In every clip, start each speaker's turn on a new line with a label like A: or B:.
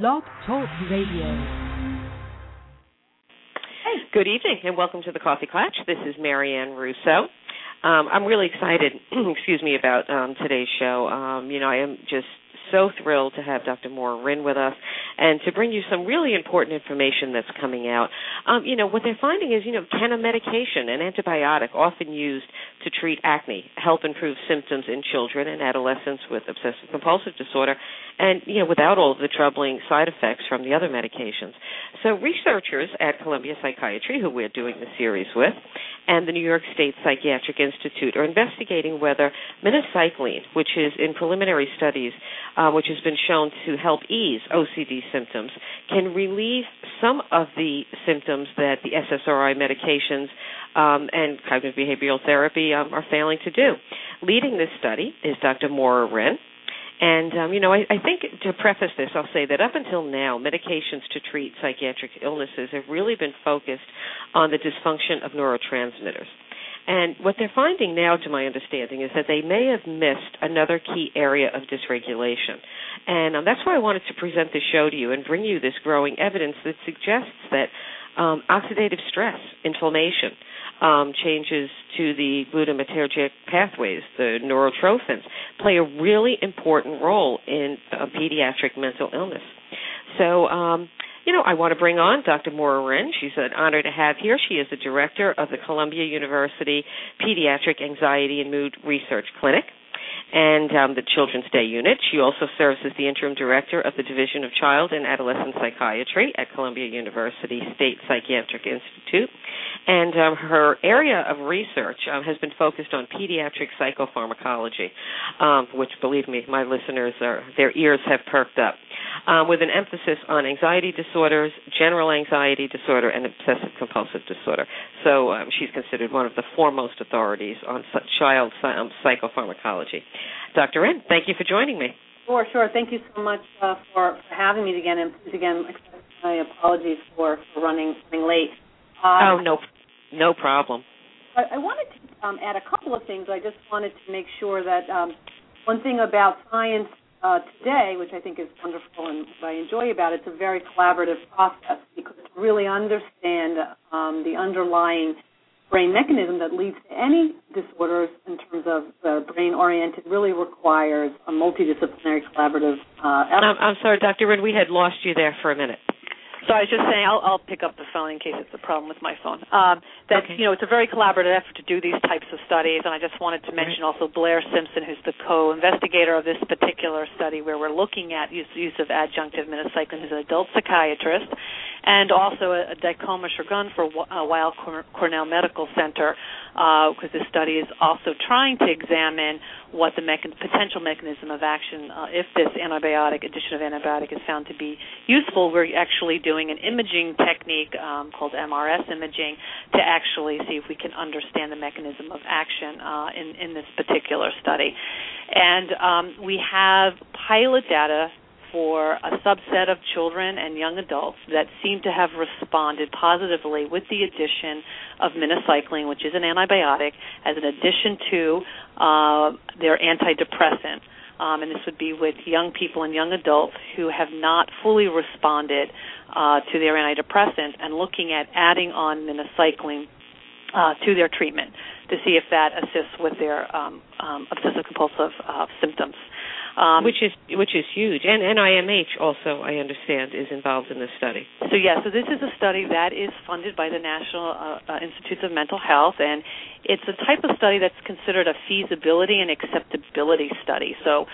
A: Blog Talk Radio.
B: Good evening and welcome to the Coffee Klatch. This is Marianne Russo. Um, I'm really excited, excuse me, about um, today's show. Um, you know, I am just so thrilled to have Dr. Moira Rynn with us and to bring you some really important information that's coming out. Um, you know, what they're finding is, you know, can a medication, an antibiotic often used to treat acne, help improve symptoms in children and adolescents with obsessive compulsive disorder and, you know, without all of the troubling side effects from the other medications. So researchers at Columbia Psychiatry, who we're doing the series with, and the New York State Psychiatric Institute are investigating whether minocycline, which is in preliminary studies, uh, which has been shown to help ease OCD symptoms, can relieve some of the symptoms that the SSRI medications um, and cognitive behavioral therapy um, are failing to do. Leading this study is Dr. Moira Rynn. And um, you know, I, I think to preface this, I'll say that up until now, medications to treat psychiatric illnesses have really been focused on the dysfunction of neurotransmitters. And what they're finding now, to my understanding, is that they may have missed another key area of dysregulation. And um, that's why I wanted to present this show to you and bring you this growing evidence that suggests that um, oxidative stress, inflammation, um, changes to the glutamatergic pathways, the neurotrophins, play a really important role in uh, pediatric mental illness. So, um, you know, I want to bring on Dr. Moira Rynn. She's an honor to have here. She is the director of the Columbia University Pediatric Anxiety and Mood Research Clinic and um, the Children's Day Unit. She also serves as the interim director of the Division of Child and Adolescent Psychiatry at Columbia University State Psychiatric Institute. And um, her area of research um, has been focused on pediatric psychopharmacology, um, which, believe me, my listeners are their ears have perked up, um, with an emphasis on anxiety disorders, general anxiety disorder, and obsessive compulsive disorder. So um, she's considered one of the foremost authorities on child psychopharmacology. Dr. Rynn, thank you for joining me.
C: Sure, sure. Thank you so much uh, for, for having me again, and please again accept my apologies for, for running, running late.
B: Um, oh no, no problem.
C: I, I wanted to um, add a couple of things. I just wanted to make sure that um, one thing about science uh, today, which I think is wonderful and what I enjoy about it, it's a very collaborative process because to really understand um, the underlying brain mechanism that leads to any disorders in terms of the brain oriented really requires a multidisciplinary collaborative uh, effort.
B: I'm, I'm sorry, Dr. Rynn, we had lost you there for a minute.
D: So I was just saying, I'll, I'll pick up the phone in case it's a problem with my phone. Um, that
B: okay.
D: you know, it's a very collaborative effort to do these types of studies, and I just wanted to mention also Blair Simpson, who's the co-investigator of this particular study, where we're looking at use, use of adjunctive minocycline, who's an adult psychiatrist, and also a, a Dikoma Shungu for uh, Weill Cornell Medical Center, because uh, this study is also trying to examine what the mechan- potential mechanism of action, uh, if this antibiotic, addition of antibiotic, is found to be useful. We're actually doing an imaging technique um, called MRS imaging to actually see if we can understand the mechanism of action uh, in, in this particular study. And um, we have pilot data for a subset of children and young adults that seem to have responded positively with the addition of minocycline, which is an antibiotic, as an addition to uh, their antidepressant. Um, and this would be with young people and young adults who have not fully responded uh, to their antidepressant and looking at adding on minocycline uh, to their treatment to see if that assists with their um, um, obsessive compulsive uh, symptoms.
B: Um, which is which is huge, and NIMH also, I understand, is involved in this study.
D: So yeah, so this is a study that is funded by the National uh, uh, Institutes of Mental Health, and it's a type of study that's considered a feasibility and acceptability study. So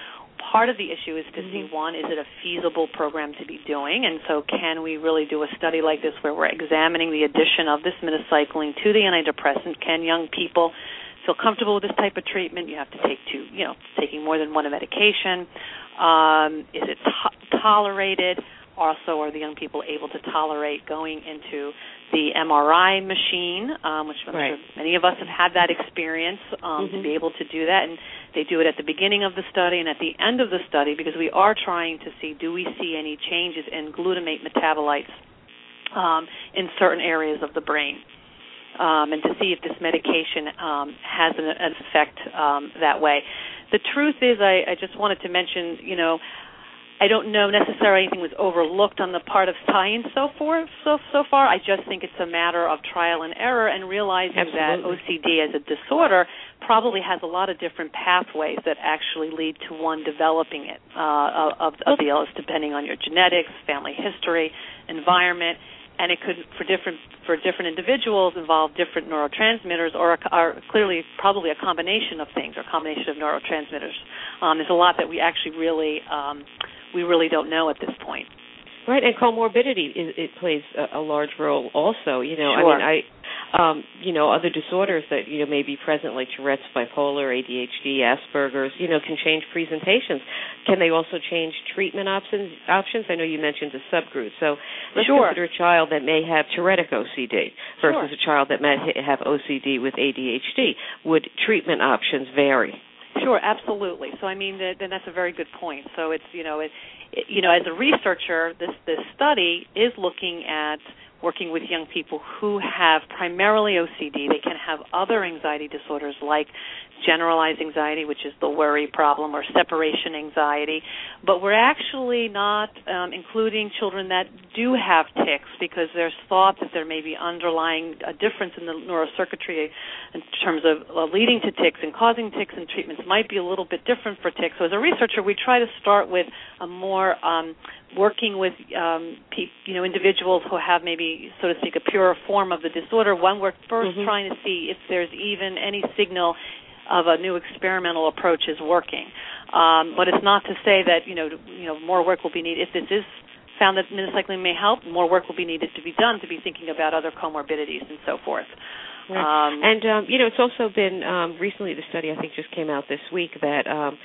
D: part of the issue is to see mm-hmm. one is it a feasible program to be doing and so can we really do a study like this where we're examining the addition of this minocycline to the antidepressant can young people feel comfortable with this type of treatment. You have to take two, you know, taking more than one medication. Um, is it to- tolerated? Also, are the young people able to tolerate going into the MRI machine, um, which I'm
B: right.
D: sure many of us have had that experience um,
B: mm-hmm.
D: to be able to do that. And they do it at the beginning of the study and at the end of the study because we are trying to see do we see any changes in glutamate metabolites um, in certain areas of the brain um, and to see if this medication um, has an, an effect um, that way. The truth is, I, I just wanted to mention, you know, I don't know necessarily anything was overlooked on the part of science so far. So so far, I just think it's a matter of trial and error and realizing
B: Absolutely.
D: that OCD as a disorder probably has a lot of different pathways that actually lead to one developing it uh, of, of the illness, depending on your genetics, family history, environment, and it could for different for different individuals involve different neurotransmitters or are clearly probably a combination of things or a combination of neurotransmitters. Um, there's a lot that we actually really um, we really don't know at this point.
B: Right, and comorbidity is, it plays a, a large role also. You know,
D: Sure.
B: I mean, I, um, you know, other disorders that you know may be present, like Tourette's, bipolar, ADHD, Asperger's, you know, can change presentations. Can they also change treatment options? Options? I know you mentioned a subgroup, so let's
D: Sure.
B: consider a child that may have Tourettic OCD versus
D: Sure.
B: a child that may ha- have OCD with ADHD. Would treatment options vary?
D: Sure, absolutely. So I mean, that, then that's a very good point. So it's you know, it, it, you know, as a researcher, this this study is looking at working with young people who have primarily OCD. They can have other anxiety disorders like generalized anxiety, which is the worry problem, or separation anxiety. But we're actually not um, including children that do have tics because there's thought that there may be underlying a difference in the neurocircuitry in terms of uh, leading to tics and causing tics, and treatments might be a little bit different for tics. So as a researcher, we try to start with a more um, working with um, pe- you know individuals who have maybe, so to speak, a purer form of the disorder. One, we're 1st
B: Mhm.
D: trying to see if there's even any signal of a new experimental approach is working. Um, but it's not to say that you know you know more work will be needed if this is found that minocycline may help. More work will be needed to be done to be thinking about other comorbidities and so forth.
B: Right.
D: Um,
B: and um, you know, it's also been um, recently the study I think just came out this week that um,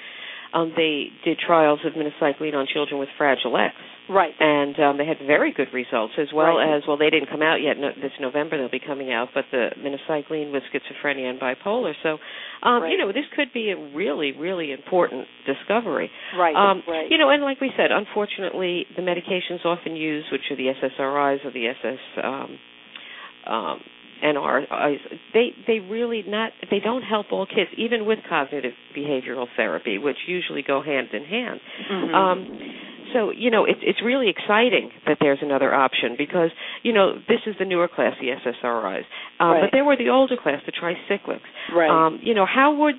B: um, they did trials of minocycline on children with Fragile X,
D: right.
B: and um, they had very good results as well
D: Right.
B: as well. They didn't come out yet. No, this November they'll be coming out, but the minocycline with schizophrenia and bipolar. So, um,
D: Right.
B: you know, this could be a really, really important discovery.
D: Right.
B: Um,
D: right.
B: You know, and like we said, unfortunately, the medications often used, which are the SSRIs or the SS um, um, NRIs, they they really not they don't help all kids, even with cognitive behavioral therapy, which usually go hand in hand.
D: Mhm.
B: Um, so you know, it's it's really exciting that there's another option because you know this is the newer class, the SSRIs, um,
D: Right.
B: but there were the older class, the tricyclics.
D: right.
B: Um, you know, how would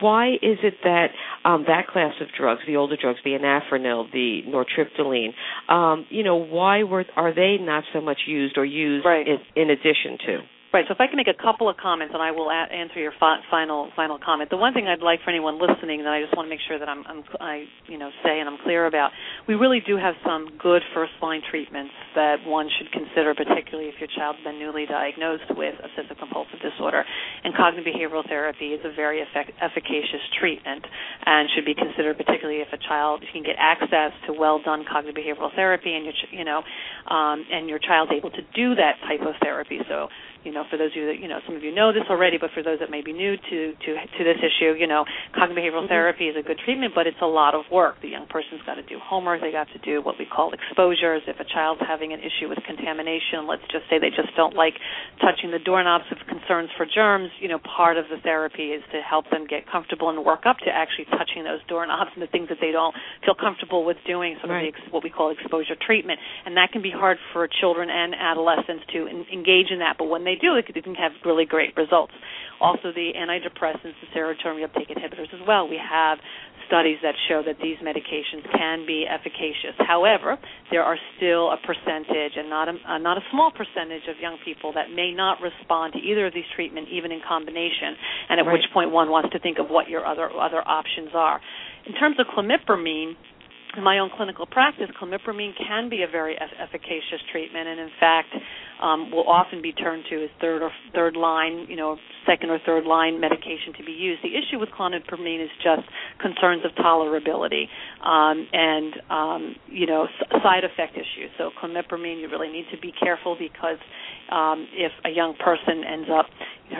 B: why is it that um, that class of drugs, the older drugs, the anafranil, the nortriptyline, um, you know, why were are they not so much used or used
D: Right.
B: in, in addition to?
D: Right. So if I can make a couple of comments, and I will a- answer your fi- final final comment. The one thing I'd like for anyone listening that I just want to make sure that I'm, I'm I you know say and I'm clear about, we really do have some good first line treatments that one should consider, particularly if your child's been newly diagnosed with obsessive compulsive disorder. And cognitive behavioral therapy is a very effect- efficacious treatment and should be considered, particularly if a child can get access to well done cognitive behavioral therapy and your ch- you know um, and your child's able to do that type of therapy. So you know, for those of you that, you know, some of you know this already, but for those that may be new to to to this issue, you know, cognitive behavioral
B: Mhm.
D: therapy is a good treatment, but it's a lot of work. The young person's got to do homework, they got to do what we call exposures. If a child's having an issue with contamination, let's just say they just don't like touching the doorknobs of concerns for germs, you know, part of the therapy is to help them get comfortable and work up to actually touching those doorknobs and the things that they don't feel comfortable with doing, some
B: Right.
D: of the ex- what we call exposure treatment. And that can be hard for children and adolescents to en- engage in that, but when they do, it can- have really great results. Also, the antidepressants, the serotonin reuptake inhibitors as well. We have studies that show that these medications can be efficacious. However, there are still a percentage, and not a, uh, not a small percentage, of young people that may not respond to either of these treatments, even in combination. And at
B: Right.
D: which point one wants to think of what your other other options are. In terms of clomipramine, in my own clinical practice, clomipramine can be a very efficacious treatment, and in fact, um, will often be turned to as third or third line, you know, second or third line medication to be used. The issue with clomipramine is just concerns of tolerability um, and um, you know s- side effect issues. So clomipramine, you really need to be careful because um, if a young person ends up,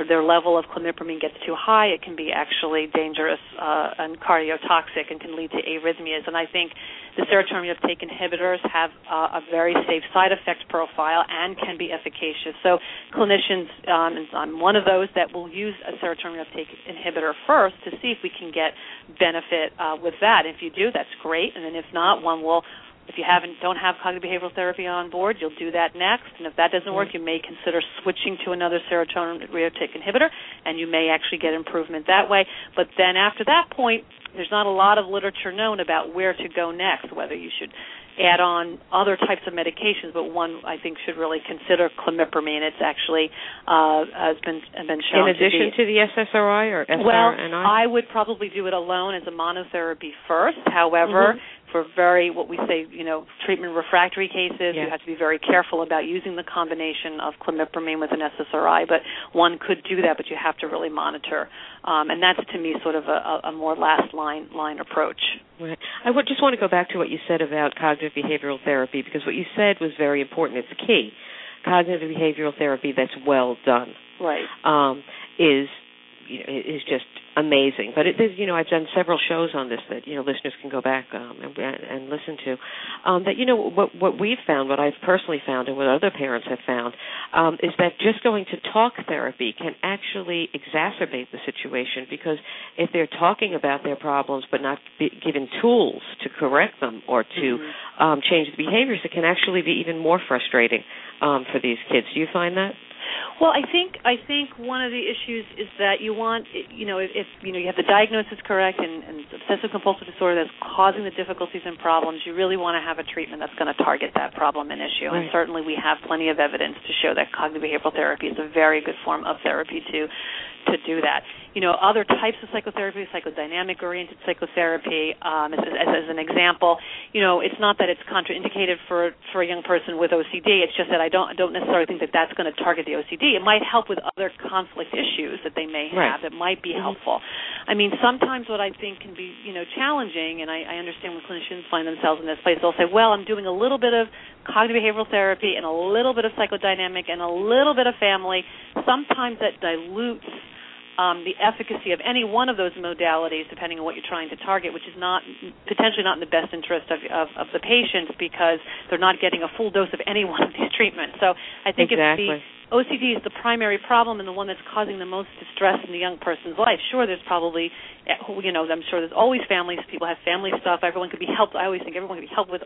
D: their level of clomipramine gets too high, it can be actually dangerous uh, and cardiotoxic and can lead to arrhythmias. And I think the serotonin uptake inhibitors have uh, a very safe side effect profile and can be efficacious. So clinicians, um, and I'm one of those that will use a serotonin uptake inhibitor first to see if we can get benefit uh, with that. If you do, that's great. And then if not, one will if you haven't don't have cognitive behavioral therapy on board, you'll do that next. And if that doesn't work, you may consider switching to another serotonin reuptake inhibitor, and you may actually get improvement that way. But then after that point, there's not a lot of literature known about where to go next, whether you should add on other types of medications, but one I think should really consider clomipramine. It's actually uh, has been been shown
B: in addition
D: to,
B: to, the SSRI or SRNI.
D: Well, I would probably do it alone as a monotherapy first. However,
B: mm-hmm
D: for very what we say, you know, treatment refractory cases, you have to be very careful about using the combination of clomipramine with an SSRI. But one could do that, but you have to really monitor, um, and that's to me sort of a, a more last line line approach.
B: Right. I would just want to go back to what you said about cognitive behavioral therapy because what you said was very important. It's key. Cognitive behavioral therapy that's well done,
D: right,
B: um, is you know, is just amazing. But it is, you know, I've done several shows on this that you know listeners can go back um, and, and listen to. Um, that you know what what we've found, what I've personally found, and what other parents have found, um, is that just going to talk therapy can actually exacerbate the situation because if they're talking about their problems but not be given tools to correct them or to
D: mm-hmm.
B: um, change the behaviors, it can actually be even more frustrating um, for these kids. Do you find that?
D: Well, I think I think one of the issues is that you want you know if, if you know you have the diagnosis correct and, and obsessive compulsive disorder that's causing the difficulties and problems, you really want to have a treatment that's going to target that problem and issue.
B: Right.
D: And certainly we have plenty of evidence to show that cognitive behavioral therapy is a very good form of therapy to to do that you know other types of psychotherapy, psychodynamic oriented psychotherapy. Um, as, as, as, an example, you know it's not that it's contraindicated for for a young person with OCD. It's just that I don't don't necessarily think that that's going to target the OCD. It might help with other conflict issues that they may have
B: right.
D: that might be
B: mm-hmm.
D: helpful. I mean, sometimes what I think can be you know challenging, and I, I understand when clinicians find themselves in this place, they'll say, well, I'm doing a little bit of cognitive behavioral therapy and a little bit of psychodynamic and a little bit of family. Sometimes that dilutes um, the efficacy of any one of those modalities, depending on what you're trying to target, which is not potentially not in the best interest of, of, of the patients because they're not getting a full dose of any one of these treatments. So I think
B: exactly.
D: if the OCD is the primary problem and the one that's causing the most distress in the young person's life. Sure, there's probably, you know, I'm sure there's always families. People have family stuff. Everyone could be helped. I always think everyone could be helped with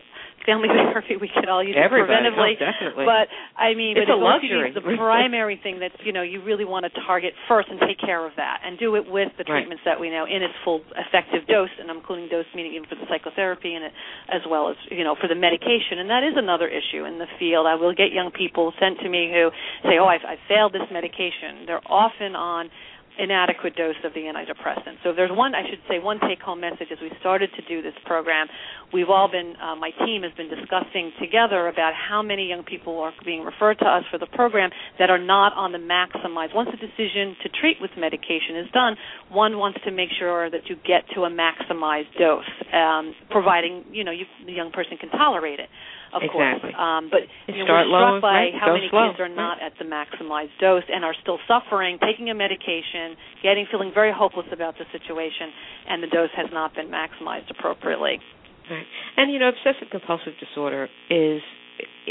D: family therapy. We could all use
B: Everybody.
D: it preventively.
B: Oh, definitely.
D: But I mean,
B: it's
D: but
B: a
D: luxury. OCD is the primary thing that you know you really want to target first and take care of that, and do it with the
B: right.
D: treatments that we know in its full effective dose. And I'm including dose meaning even for the psychotherapy and it, as well as you know for the medication. And that is another issue in the field. I will get young people sent to me who say, "Oh, I've, I've failed." this medication, they're often on inadequate dose of the antidepressant. So if there's one, I should say, one take-home message as we started to do this program, we've all been, uh, my team has been discussing together about how many young people are being referred to us for the program that are not on the maximized. Once the decision to treat with medication is done, one wants to make sure that you get to a maximized dose, um, providing you know you, the young person can tolerate it of
B: exactly.
D: course. Um, but
B: you
D: know,
B: start
D: we're struck
B: low,
D: by
B: right?
D: how many
B: slow.
D: kids are not at the maximized dose and are still suffering, taking a medication, getting feeling very hopeless about the situation, and the dose has not been maximized appropriately.
B: Right. And you know, obsessive compulsive disorder is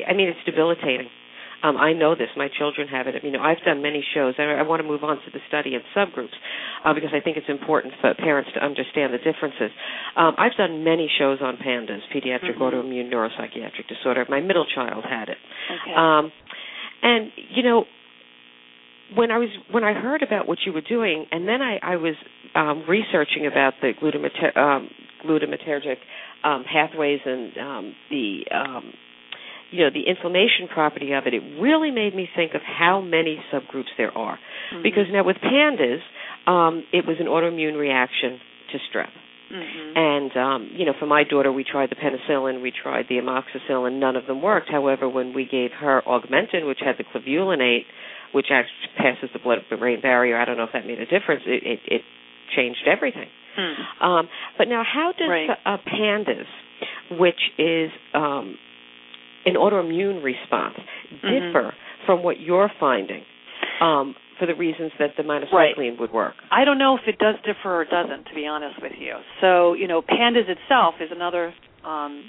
B: I mean, it's debilitating. Um, I know this. My children have it. You know, I've done many shows. I, I want to move on to the study of subgroups uh, because I think it's important for parents to understand the differences. Um, I've done many shows on pandas, pediatric
D: mm-hmm.
B: autoimmune neuropsychiatric disorder. My middle child had it.
D: Okay.
B: Um, and you know, when I was when I heard about what you were doing, and then I, I was um, researching about the glutamater, um, glutamatergic um, pathways and um, the um, you know the inflammation property of it, it really made me think of how many subgroups there are.
D: Mm-hmm.
B: Because now with pandas, um, it was an autoimmune reaction to strep.
D: Mm-hmm.
B: And um, you know, for my daughter, we tried the penicillin, we tried the amoxicillin, none of them worked. However, when we gave her augmentin, which had the clavulanate, which actually passes the blood-brain barrier, I don't know if that made a difference. It, it, it changed everything.
D: Hmm.
B: Um, but now, how does
D: Right.
B: uh, pandas, which is um, an autoimmune response,
D: Mm-hmm.
B: differ from what you're finding um, for the reasons that the minocycline
D: Right.
B: would work.
D: I don't know if it does differ or doesn't, to be honest with you. So, you know, pandas itself is another, um,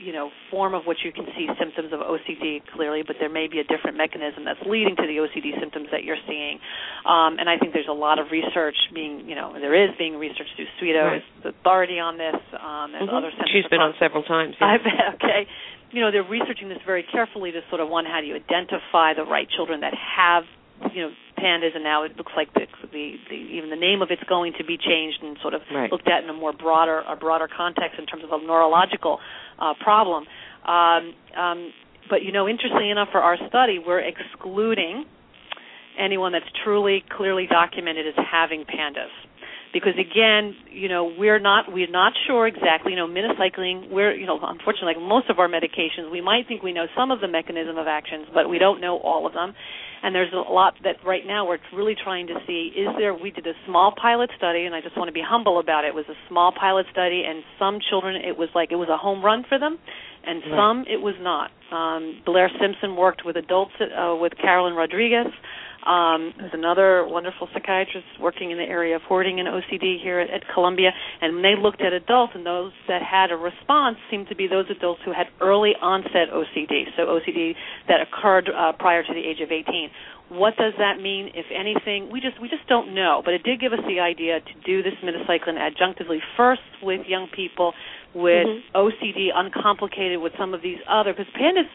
D: you know, form of which you can see symptoms of OCD clearly, but there may be a different mechanism that's leading to the OCD symptoms that you're seeing. Um, and I think there's a lot of research being, you know, there is being research through Swedo,
B: Right.
D: is the authority on this, um, and
B: Mhm.
D: other centers
B: She's been on several times. yeah.
D: I bet. Okay. You know, they're researching this very carefully to sort of one, how do you identify the right children that have, you know, pandas, and now it looks like the, the, the even the name of it's going to be changed and sort of
B: Right.
D: looked at in a more broader, a broader context in terms of a neurological uh, problem. Um, um, but you know, interestingly enough, for our study, we're excluding anyone that's truly clearly documented as having pandas because again, you know, we're not we're not sure exactly. You know, minocycline. We're you know, unfortunately, like most of our medications, we might think we know some of the mechanism of actions, but we don't know all of them. And there's a lot that right now we're really trying to see. Is there? We did a small pilot study, and I just want to be humble about it. It was a small pilot study, and some children it was like it was a home run for them, and
B: Right.
D: some it was not. Um, Blair Simpson worked with adults uh, with Carolyn Rodriguez um, who's another wonderful psychiatrist working in the area of hoarding and OCD here at, at Columbia. And they looked at adults, and those that had a response seemed to be those adults who had early onset OCD, so OCD that occurred uh, prior to the age of 18. What does that mean, if anything? We just we just don't know. But it did give us the idea to do this minocycline adjunctively first with young people with
B: Mhm.
D: OCD uncomplicated with some of these other because pandas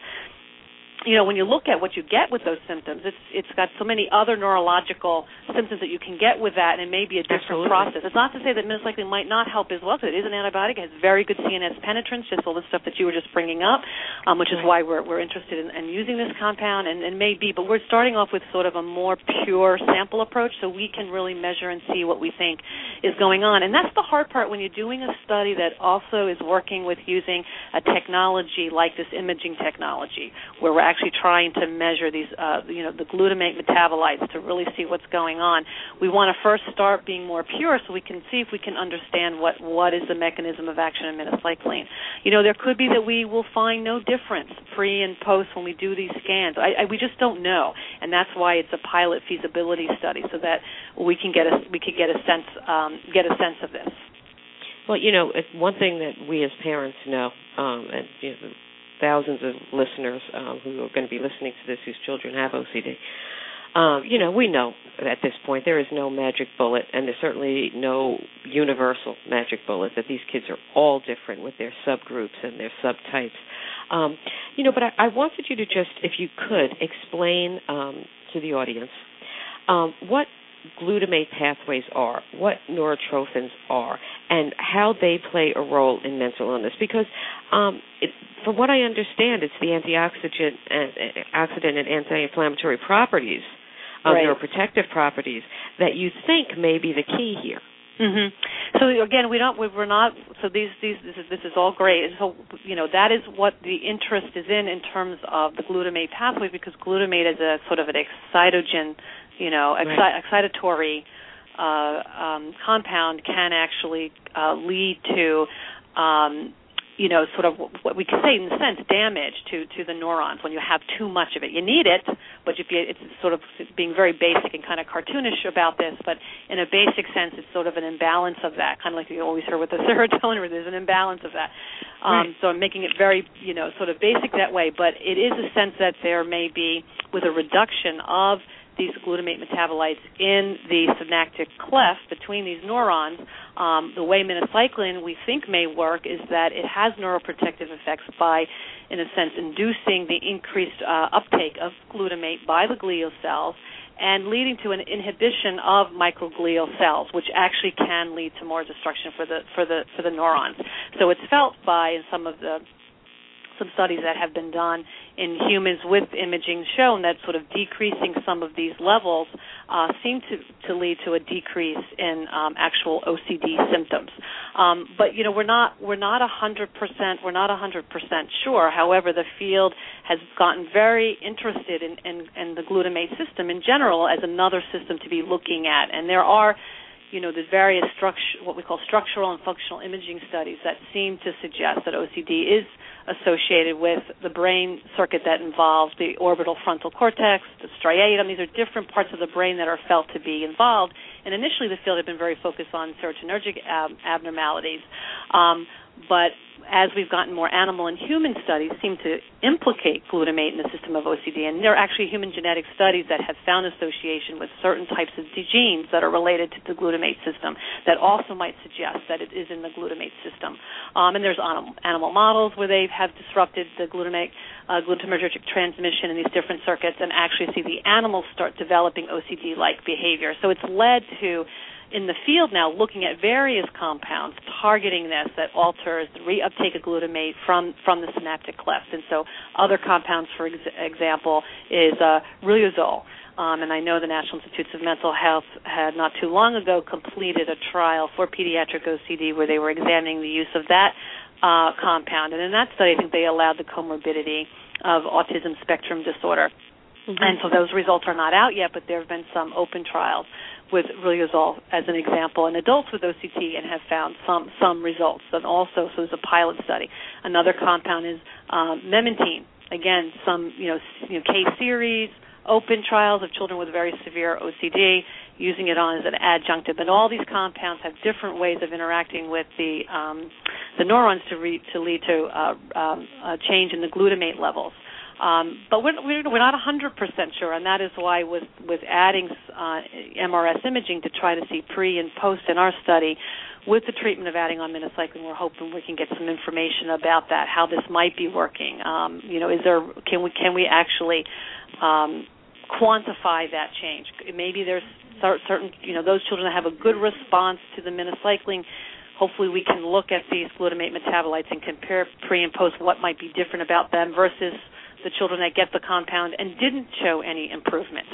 D: you know when you look at what you get with those symptoms it's it's got so many other neurological symptoms that you can get with that and it may be a different
B: Absolutely.
D: process. It's not to say that minocycline might not help as well because it is an antibiotic. It has very good cns penetrance just all the stuff that you were just bringing up um, which is why we're we're interested in, in using this compound and, and maybe but we're starting off with sort of a more pure sample approach so we can really measure and see what we think is going on. And that's the hard part when you're doing a study that also is working with using a technology like this imaging technology where we're actually trying to measure these uh, you know the glutamate metabolites to really see what's going on we want to first start being more pure so we can see if we can understand what what is the mechanism of action in minocycline. You know there could be that we will find no difference pre and post when we do these scans. I, I we just don't know and that's why it's a pilot feasibility study so that we can get a we could get a sense um, get a sense of this.
B: Well, you know, one thing that we as parents know, um, and you know, thousands of listeners um, who are going to be listening to this whose children have OCD. Um, you know, we know at this point there is no magic bullet, and there's certainly no universal magic bullet. That these kids are all different with their subgroups and their subtypes. Um, you know, but I, I wanted you to just, if you could, explain um, to the audience um, what glutamate pathways are, what neurotrophins are, and how they play a role in mental illness. Because, um, it, from what I understand, it's the antioxidant and oxidant and anti-inflammatory properties, um,
D: Right.
B: neuroprotective properties that you think may be the key here.
D: hmm So again, we don't. we- We're not. So these these this is this is all great. So you know that is what the interest is in in terms of the glutamate pathway because glutamate is a sort of an excitogen, you know, exci-
B: Right.
D: excitatory uh, um, compound can actually uh, lead to. Um, you know, sort of what we could say in a sense, damage to to the neurons when you have too much of it. You need it, but if you, it's sort of being very basic and kind of cartoonish about this, but in a basic sense, it's sort of an imbalance of that, kind of like you always hear with the serotonin, where there's an imbalance of that. Um,
B: Right.
D: So I'm making it very, you know, sort of basic that way, but it is a sense that there may be, with a reduction of these glutamate metabolites in the synaptic cleft between these neurons, um, the way minocycline we think may work is that it has neuroprotective effects by, in a sense, inducing the increased uh, uptake of glutamate by the glial cells and leading to an inhibition of microglial cells, which actually can lead to more destruction for the for the for the neurons. So it's felt by some of the some studies that have been done in humans with imaging shown that sort of decreasing some of these levels uh, seem to, to lead to a decrease in um, actual OCD symptoms. Um, but you know we're not we're not a hundred percent we're not a hundred percent sure. However, the field has gotten very interested in, in, in the glutamate system in general as another system to be looking at, and there are you know, the various structure, what we call structural and functional imaging studies that seem to suggest that OCD is associated with the brain circuit that involves the orbital frontal cortex, the striatum. These are different parts of the brain that are felt to be involved. And initially, the field had been very focused on serotonergic ab- abnormalities. Um, but as we've gotten more animal and human studies seem to implicate glutamate in the system of OCD, and there are actually human genetic studies that have found association with certain types of genes that are related to the glutamate system that also might suggest that it is in the glutamate system. Um, and there's animal, models where they have disrupted the glutamate uh, glutamatergic transmission in these different circuits, and actually see the animals start developing OCD-like behavior. So it's led to in the field now looking at various compounds targeting this that alters the reuptake of glutamate from from the synaptic cleft. And so other compounds, for ex- example, is uh, riluzole. Um, and I know the National Institutes of Mental Health had not too long ago completed a trial for pediatric OCD where they were examining the use of that uh, compound. And in that study, I think they allowed the comorbidity of autism spectrum disorder. Mm-hmm. And so those results are not out yet, but there have been some open trials with riluzole as an example in adults with OCD and have found some some results. And also, so there's a pilot study. Another compound is um, memantine. Again, some you know, you know case series open trials of children with very severe OCD using it on as an adjunctive. And all these compounds have different ways of interacting with the um, the neurons to, re- to lead to uh, um, a change in the glutamate levels. Um, but we're, we're not 100% sure, and that is why with, with adding uh, MRS imaging to try to see pre and post in our study, with the treatment of adding on minocycline, we're hoping we can get some information about that, how this might be working. Um, you know, is there can we can we actually um, quantify that change? Maybe there's certain you know those children that have a good response to the minocycline hopefully we can look at these glutamate metabolites and compare pre and post what might be different about them versus the children that get the compound and didn't show any improvement.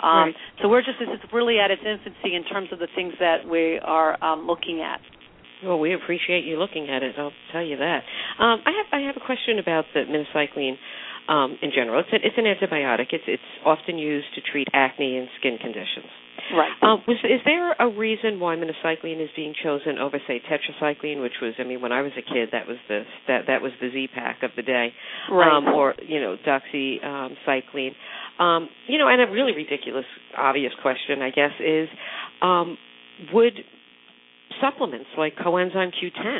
D: Um,
B: right.
D: So we're just this is really at its infancy in terms of the things that we are um, looking at.
B: Well, we appreciate you looking at it. I'll tell you that. Um, I have I have a question about the minocycline um, in general. It's, a, it's an antibiotic. It's it's often used to treat acne and skin conditions.
D: Right.
B: Um, was is there a reason why minocycline is being chosen over, say, tetracycline, which was, I mean, when I was a kid, that was the that that was the Z pack of the day,
D: right?
B: Um, or you know, doxycycline. Um, you know, and a really ridiculous, obvious question, I guess, is um, would supplements like coenzyme Q10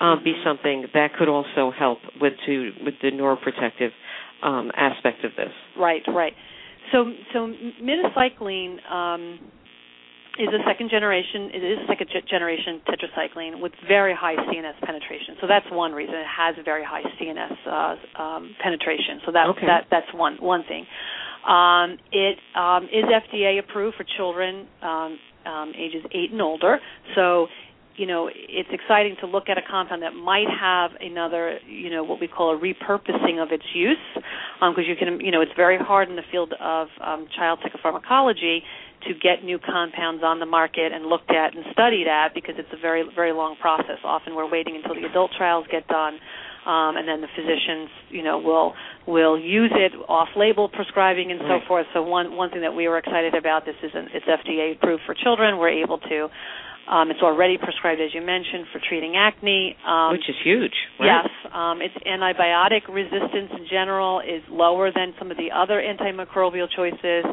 B: um, be
D: Mm-hmm.
B: something that could also help with to with the neuroprotective um, aspect of this?
D: Right, right. So, so minocycline um, is a second generation. It is a second generation tetracycline with very high CNS penetration. So that's one reason it has a very high CNS uh, um, penetration. So that
B: okay.
D: that that's one one thing. Um, it um, is FDA approved for children um, um, ages eight and older. So you know, it's exciting to look at a compound that might have another, you know, what we call a repurposing of its use, because um, you can, you know, it's very hard in the field of um, child psychopharmacology to get new compounds on the market and looked at and studied at because it's a very, very long process. Often we're waiting until the adult trials get done. Um, and then the physicians, you know, will will use it off-label prescribing and so
B: right.
D: forth. So one one thing that we were excited about this is an, it's FDA approved for children. We're able to um, it's already prescribed, as you mentioned, for treating acne, um,
B: which is huge. Right?
D: Yes, um, its antibiotic resistance in general is lower than some of the other antimicrobial choices.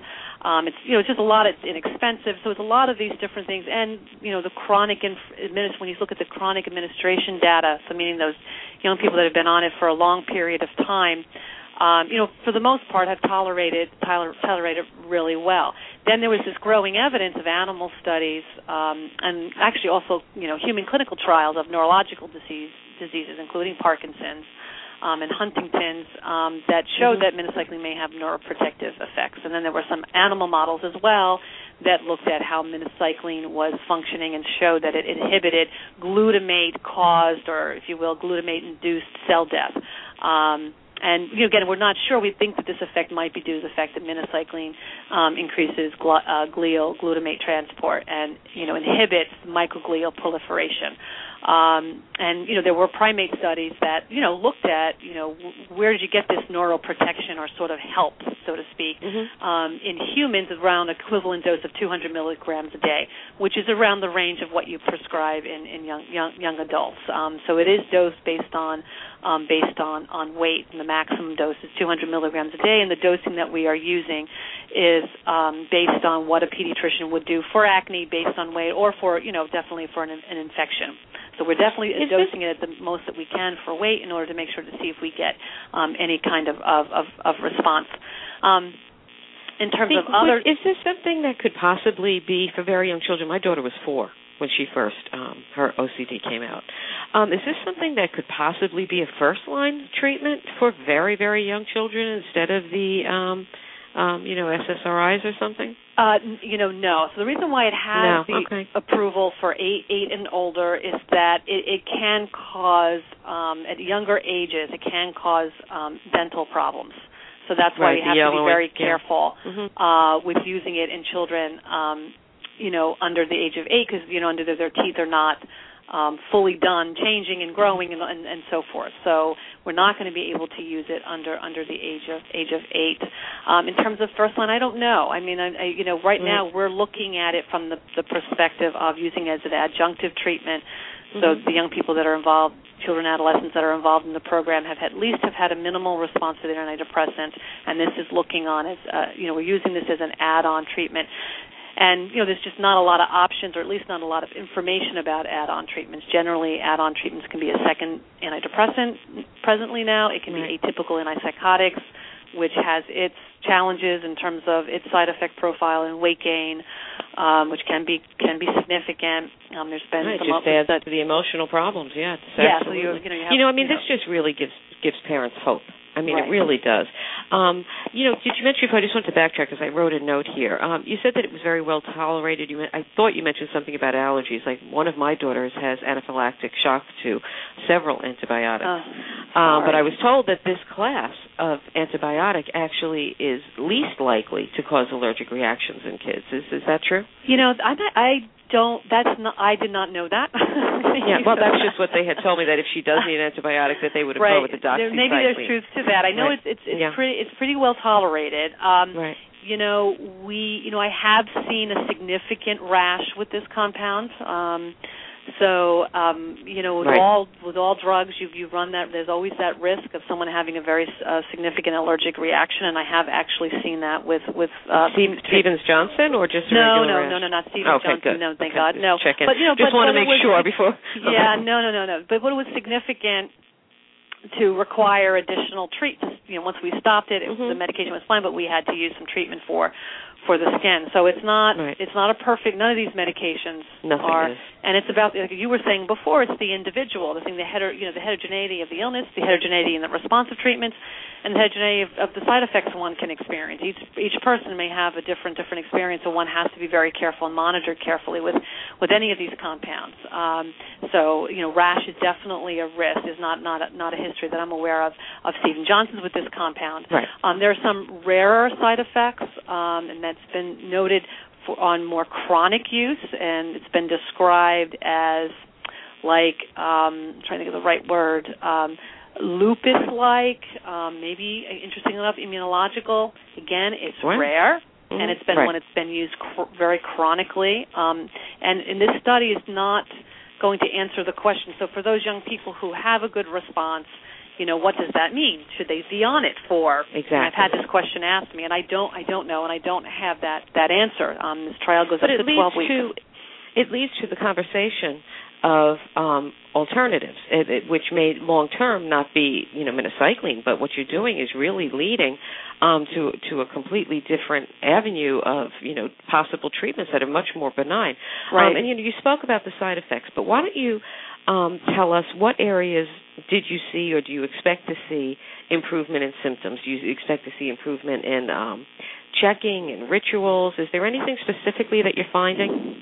D: Um, it's you know it's just a lot. It's inexpensive, so it's a lot of these different things. And you know the chronic inf- administ- when you look at the chronic administration data, so meaning those young people that have been on it for a long period of time um, you know, for the most part, have tolerated toler- tolerated really well. Then there was this growing evidence of animal studies, um, and actually also, you know, human clinical trials of neurological disease diseases, including Parkinson's um, and Huntington's, um, that showed
B: mm-hmm.
D: that minocycline may have neuroprotective effects. And then there were some animal models as well that looked at how minocycline was functioning and showed that it inhibited glutamate caused, or if you will, glutamate induced cell death. Um, and you know, again, we're not sure. We think that this effect might be due to the fact that minocycline um, increases gl- uh, glial glutamate transport and you know inhibits microglial proliferation. Um, and you know, there were primate studies that you know looked at you know w- where did you get this neural protection or sort of help, so to speak.
B: Mm-hmm.
D: Um, in humans, around equivalent dose of 200 milligrams a day, which is around the range of what you prescribe in, in young young young adults. Um, so it is dosed based on um, based on on weight. And the maximum dose is 200 milligrams a day, and the dosing that we are using is um, based on what a pediatrician would do for acne, based on weight, or for you know definitely for an, an infection. So we're definitely is dosing this, it at the most that we can for weight in order to make sure to see if we get um, any kind of of, of, of response. Um, in terms of other,
B: is this something that could possibly be for very young children? My daughter was four when she first um, her OCD came out. Um, is this something that could possibly be a first line treatment for very very young children instead of the um, um, you know SSRIs or something?
D: Uh, you know, no. So the reason why it has
B: no.
D: the
B: okay.
D: approval for eight, eight and older is that it, it can cause um, at younger ages it can cause um, dental problems. So that's why
B: right,
D: we have to be very careful
B: yeah. mm-hmm.
D: uh, with using it in children, um, you know, under the age of eight, because you know, under their, their teeth are not um, fully done changing and growing and, and, and so forth. So we're not going to be able to use it under under the age of age of eight. Um, in terms of first line, I don't know. I mean, I, I, you know, right now we're looking at it from the, the perspective of using it as an adjunctive treatment. So
B: mm-hmm.
D: the young people that are involved, children, adolescents that are involved in the program, have at least have had a minimal response to the antidepressant, and this is looking on as, uh, you know, we're using this as an add-on treatment. And you know, there's just not a lot of options, or at least not a lot of information about add-on treatments. Generally, add-on treatments can be a second antidepressant. Presently, now it can
B: right.
D: be atypical antipsychotics, which has its challenges in terms of its side effect profile and weight gain, um, which can be can be significant. Um, there's been
B: right,
D: some
B: just adds that, to the emotional problems. Yeah,
D: yeah.
B: So
D: you, you know, you, have,
B: you know, I mean, this just really gives gives parents hope. I mean,
D: right.
B: it really does. Um, you know, did you mention? If I just want to backtrack, because I wrote a note here. Um, you said that it was very well tolerated. You, I thought you mentioned something about allergies. Like one of my daughters has anaphylactic shock to several antibiotics.
D: Oh,
B: um, but I was told that this class of antibiotic actually is least likely to cause allergic reactions in kids. Is is that true?
D: You know, I I don't. That's not. I did not know that.
B: yeah, well, that's just what they had told me that if she does need an antibiotic, that they would
D: right.
B: go with the doxycycline.
D: There, maybe there's truth to that. I know
B: right.
D: it's it's it's
B: yeah.
D: pretty it's pretty well tolerated. Um,
B: right.
D: You know, we you know I have seen a significant rash with this compound. Um, so, um, you know, with
B: right.
D: all with all drugs, you you run that. There's always that risk of someone having a very uh, significant allergic reaction, and I have actually seen that with with uh,
B: Steve, Stevens Johnson or just
D: no, no,
B: rash?
D: no, no, not Stevens
B: okay,
D: Johnson.
B: Good.
D: No, thank
B: okay,
D: God, no.
B: Checking.
D: But you know,
B: just
D: but,
B: want to make
D: was,
B: sure before.
D: yeah, no, no, no, no. But what was significant to require additional treatment. You know, once we stopped it, it
B: mm-hmm.
D: the medication was fine, but we had to use some treatment for for the skin. So it's not
B: right.
D: it's not a perfect. None of these medications
B: Nothing
D: are,
B: is.
D: and it's about like you were saying before. It's the individual, the thing, the heter, you know, the heterogeneity of the illness, the heterogeneity in the response of treatments, and the heterogeneity of, of the side effects one can experience. Each each person may have a different different experience, so one has to be very careful and monitored carefully with with any of these compounds. Um, so you know, rash is definitely a risk. Is not not a, not a history that I'm aware of of Stevens Johnson's with this compound.
B: Right.
D: Um, there are some rarer side effects, um, and that's been noted for, on more chronic use, and it's been described as like um, I'm trying to think of the right word. Um, lupus-like, um, maybe interesting enough, immunological. Again, it's
B: right.
D: rare,
B: mm-hmm.
D: and it's been
B: right.
D: when it's been used cr- very chronically. Um, and, and this study is not going to answer the question. So for those young people who have a good response, you know, what does that mean? Should they be on it for?
B: Exactly.
D: I've had this question asked me, and I don't, I don't know, and I don't have that that answer. Um, this trial goes
B: but
D: up to twelve weeks.
B: To, it leads to the conversation of um, alternatives, it, it, which may long term not be, you know, minocycline, but what you're doing is really leading um, to to a completely different avenue of, you know, possible treatments that are much more benign.
D: Right.
B: Um, and you know, you spoke about the side effects, but why don't you um, tell us what areas did you see or do you expect to see improvement in symptoms? Do you expect to see improvement in um, checking and rituals? Is there anything specifically that you're finding?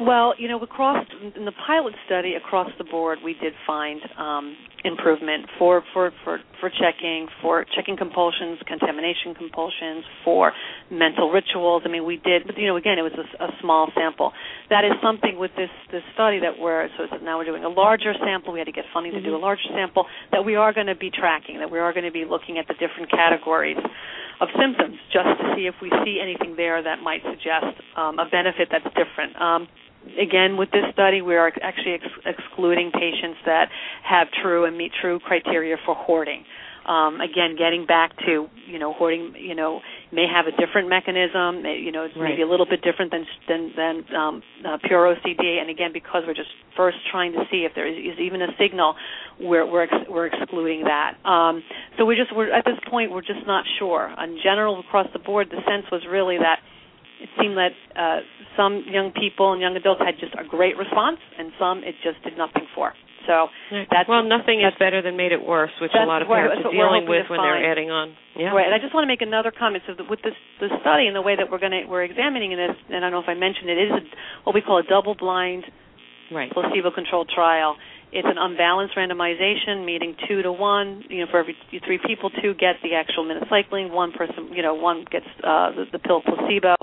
D: Well, you know, across in the pilot study across the board, we did find um, improvement for, for for for checking, for checking compulsions, contamination compulsions, for mental rituals. I mean, we did, but you know, again, it was a, a small sample. That is something with this this study that we're so now we're doing a larger sample. We had to get funding
B: mm-hmm.
D: to do a larger sample that we are going to be tracking. That we are going to be looking at the different categories of symptoms just to see if we see anything there that might suggest um, a benefit that's different. Um, again, with this study, we are actually ex- excluding patients that have true and meet true criteria for hoarding. Um, again, getting back to you know hoarding, you know, may have a different mechanism. You know, it's
B: right.
D: maybe a little bit different than than, than um, uh, pure OCD. And again, because we're just first trying to see if there is, is even a signal, we're we're, ex- we're excluding that. Um, so we're just we're at this point we're just not sure. In general, across the board, the sense was really that it seemed that uh, some young people and young adults had just a great response, and some it just did nothing for. So that's
B: well, nothing is better than made it worse, which a lot of parents are dealing with when they're adding on. Yeah.
D: Right. And I just want to make another comment. So with this the study and the way that we're going to we're examining this, and I don't know if I mentioned it, it is a, what we call a double-blind,
B: right.
D: placebo-controlled trial. It's an unbalanced randomization, meaning two to one. You know, for every three people, two get the actual minocycline. One person, you know, one gets uh, the, the pill placebo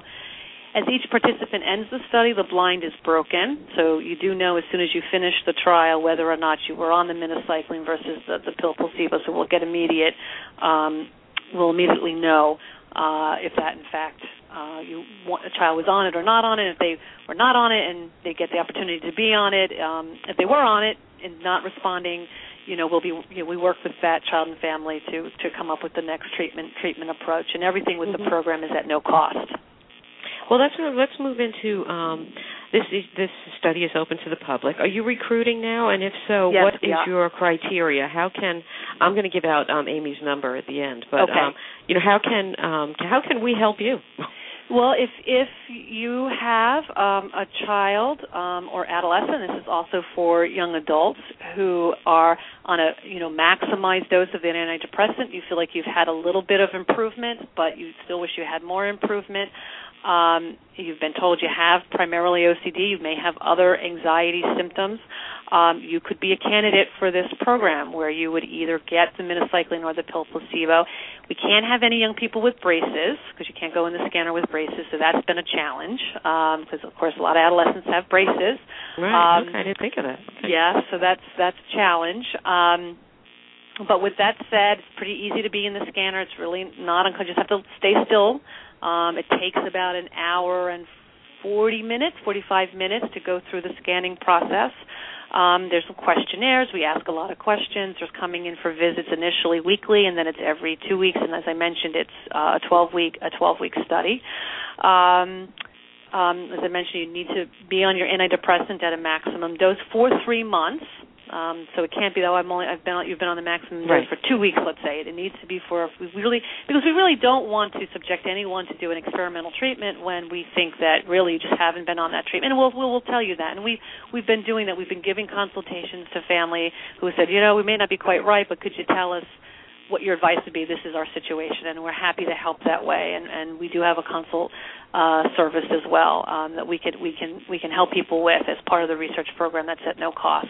D: as each participant ends the study, the blind is broken. So you do know as soon as you finish the trial whether or not you were on the minocycline versus the, the pill placebo. So we'll get immediate, um, we'll immediately know uh, if that in fact uh, you want, a child was on it or not on it. If they were not on it and they get the opportunity to be on it, um, if they were on it and not responding, you know, we'll be you know, we work with that child and family to to come up with the next treatment treatment approach, and everything with
B: mm-hmm.
D: the program is at no cost.
B: Well, let's let's move into um, this. This study is open to the public. Are you recruiting now? And if so,
D: yes,
B: what is
D: yeah.
B: your criteria? How can I'm going to give out um, Amy's number at the end, but
D: okay.
B: um, you know how can um, how can we help you?
D: Well, if if you have um, a child um, or adolescent, this is also for young adults who are on a you know maximized dose of an antidepressant. You feel like you've had a little bit of improvement, but you still wish you had more improvement. Um, you've been told you have primarily OCD. You may have other anxiety symptoms. Um, you could be a candidate for this program where you would either get the minocycline or the pill placebo. We can't have any young people with braces because you can't go in the scanner with braces, so that's been a challenge because, um, of course, a lot of adolescents have braces.
B: Right. Um, okay, I didn't think of that. Okay.
D: Yeah, so that's that's a challenge. Um, but with that said, it's pretty easy to be in the scanner. It's really not unconscious. You just have to stay still um, it takes about an hour and 40 minutes, 45 minutes to go through the scanning process. Um, there's some questionnaires. We ask a lot of questions. There's coming in for visits initially weekly, and then it's every two weeks. And as I mentioned, it's uh, a 12 week a 12 week study. Um, um, as I mentioned, you need to be on your antidepressant at a maximum dose for three months. Um, so it can't be that oh, I'm only I've been you've been on the maximum dose
B: right.
D: for two weeks, let's say. It needs to be for we really because we really don't want to subject anyone to do an experimental treatment when we think that really you just haven't been on that treatment. And we'll we'll, we'll tell you that. And we've we've been doing that. We've been giving consultations to family who said, you know, we may not be quite right, but could you tell us what your advice would be. This is our situation, and we're happy to help that way. And, and we do have a consult uh, service as well um, that we could we can we can help people with as part of the research program that's at no cost.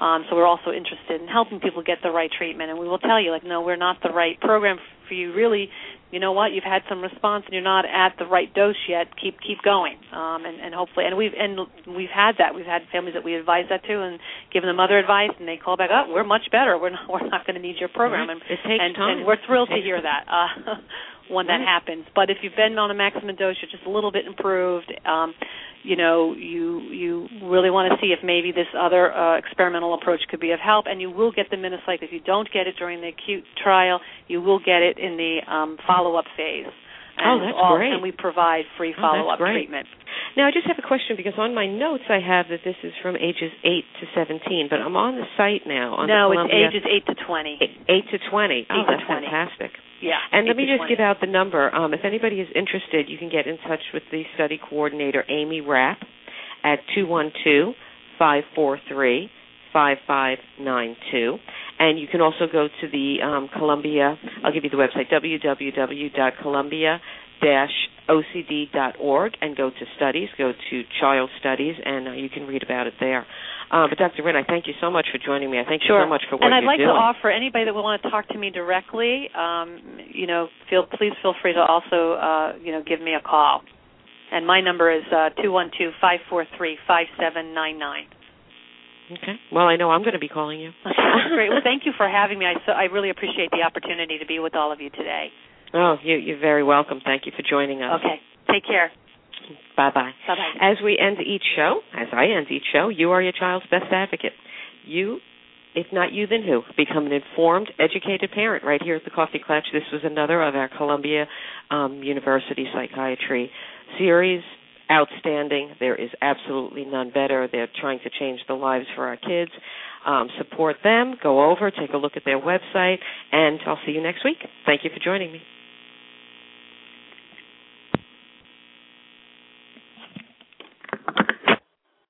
D: Um, so we're also interested in helping people get the right treatment, and we will tell you like, no, we're not the right program for you. Really, you know what? You've had some response, and you're not at the right dose yet. Keep keep going, um, and, and hopefully, and we've and we've had that. We've had families that we advise that to, and given them other advice, and they call back, oh, we're much better. We're not we're not going to need your program,
B: and it takes
D: and,
B: time.
D: and we're thrilled to hear that. Uh, when that happens. But if you've been on a maximum dose, you're just a little bit improved. Um, you know, you you really want to see if maybe this other uh, experimental approach could be of help, and you will get the minocycline. If you don't get it during the acute trial, you will get it in the um, follow-up phase.
B: And oh, that's
D: all,
B: great.
D: And we provide free follow-up
B: oh,
D: treatment.
B: Now, I just have a question because on my notes I have that this is from ages 8 to 17, but I'm on the site now. On
D: no,
B: the Columbia,
D: it's ages 8 to 20.
B: 8, to 20. oh, that's
D: 20.
B: fantastic.
D: Yeah.
B: And let me just
D: 20.
B: give out the number. Um, if anybody is interested, you can get in touch with the study coordinator, Amy Rapp, at 212 543 5592. And you can also go to the um, Columbia, I'll give you the website, www.columbia ocd.org and go to studies, go to child studies, and uh, you can read about it there. Uh, but Dr. Rynn, I thank you so much for joining me. I thank
D: sure.
B: you so much for what
D: and I'd
B: you're
D: like
B: doing.
D: to offer anybody that will want to talk to me directly, um, you know, feel please feel free to also, uh, you know, give me a call. And my number is uh, two one two five four three five seven nine nine.
B: Okay. Well, I know I'm going to be calling you.
D: Great. Well, thank you for having me. I so I really appreciate the opportunity to be with all of you today.
B: Oh, you, you're very welcome. Thank you for joining us.
D: Okay. Take care.
B: Bye bye.
D: Bye bye.
B: As we end each show, as I end each show, you are your child's best advocate. You, if not you, then who? Become an informed, educated parent right here at the Coffee Klatch. This was another of our Columbia um, University Psychiatry series. Outstanding. There is absolutely none better. They're trying to change the lives for our kids. Um, support them. Go over, take a look at their website, and I'll see you next week. Thank you for joining me.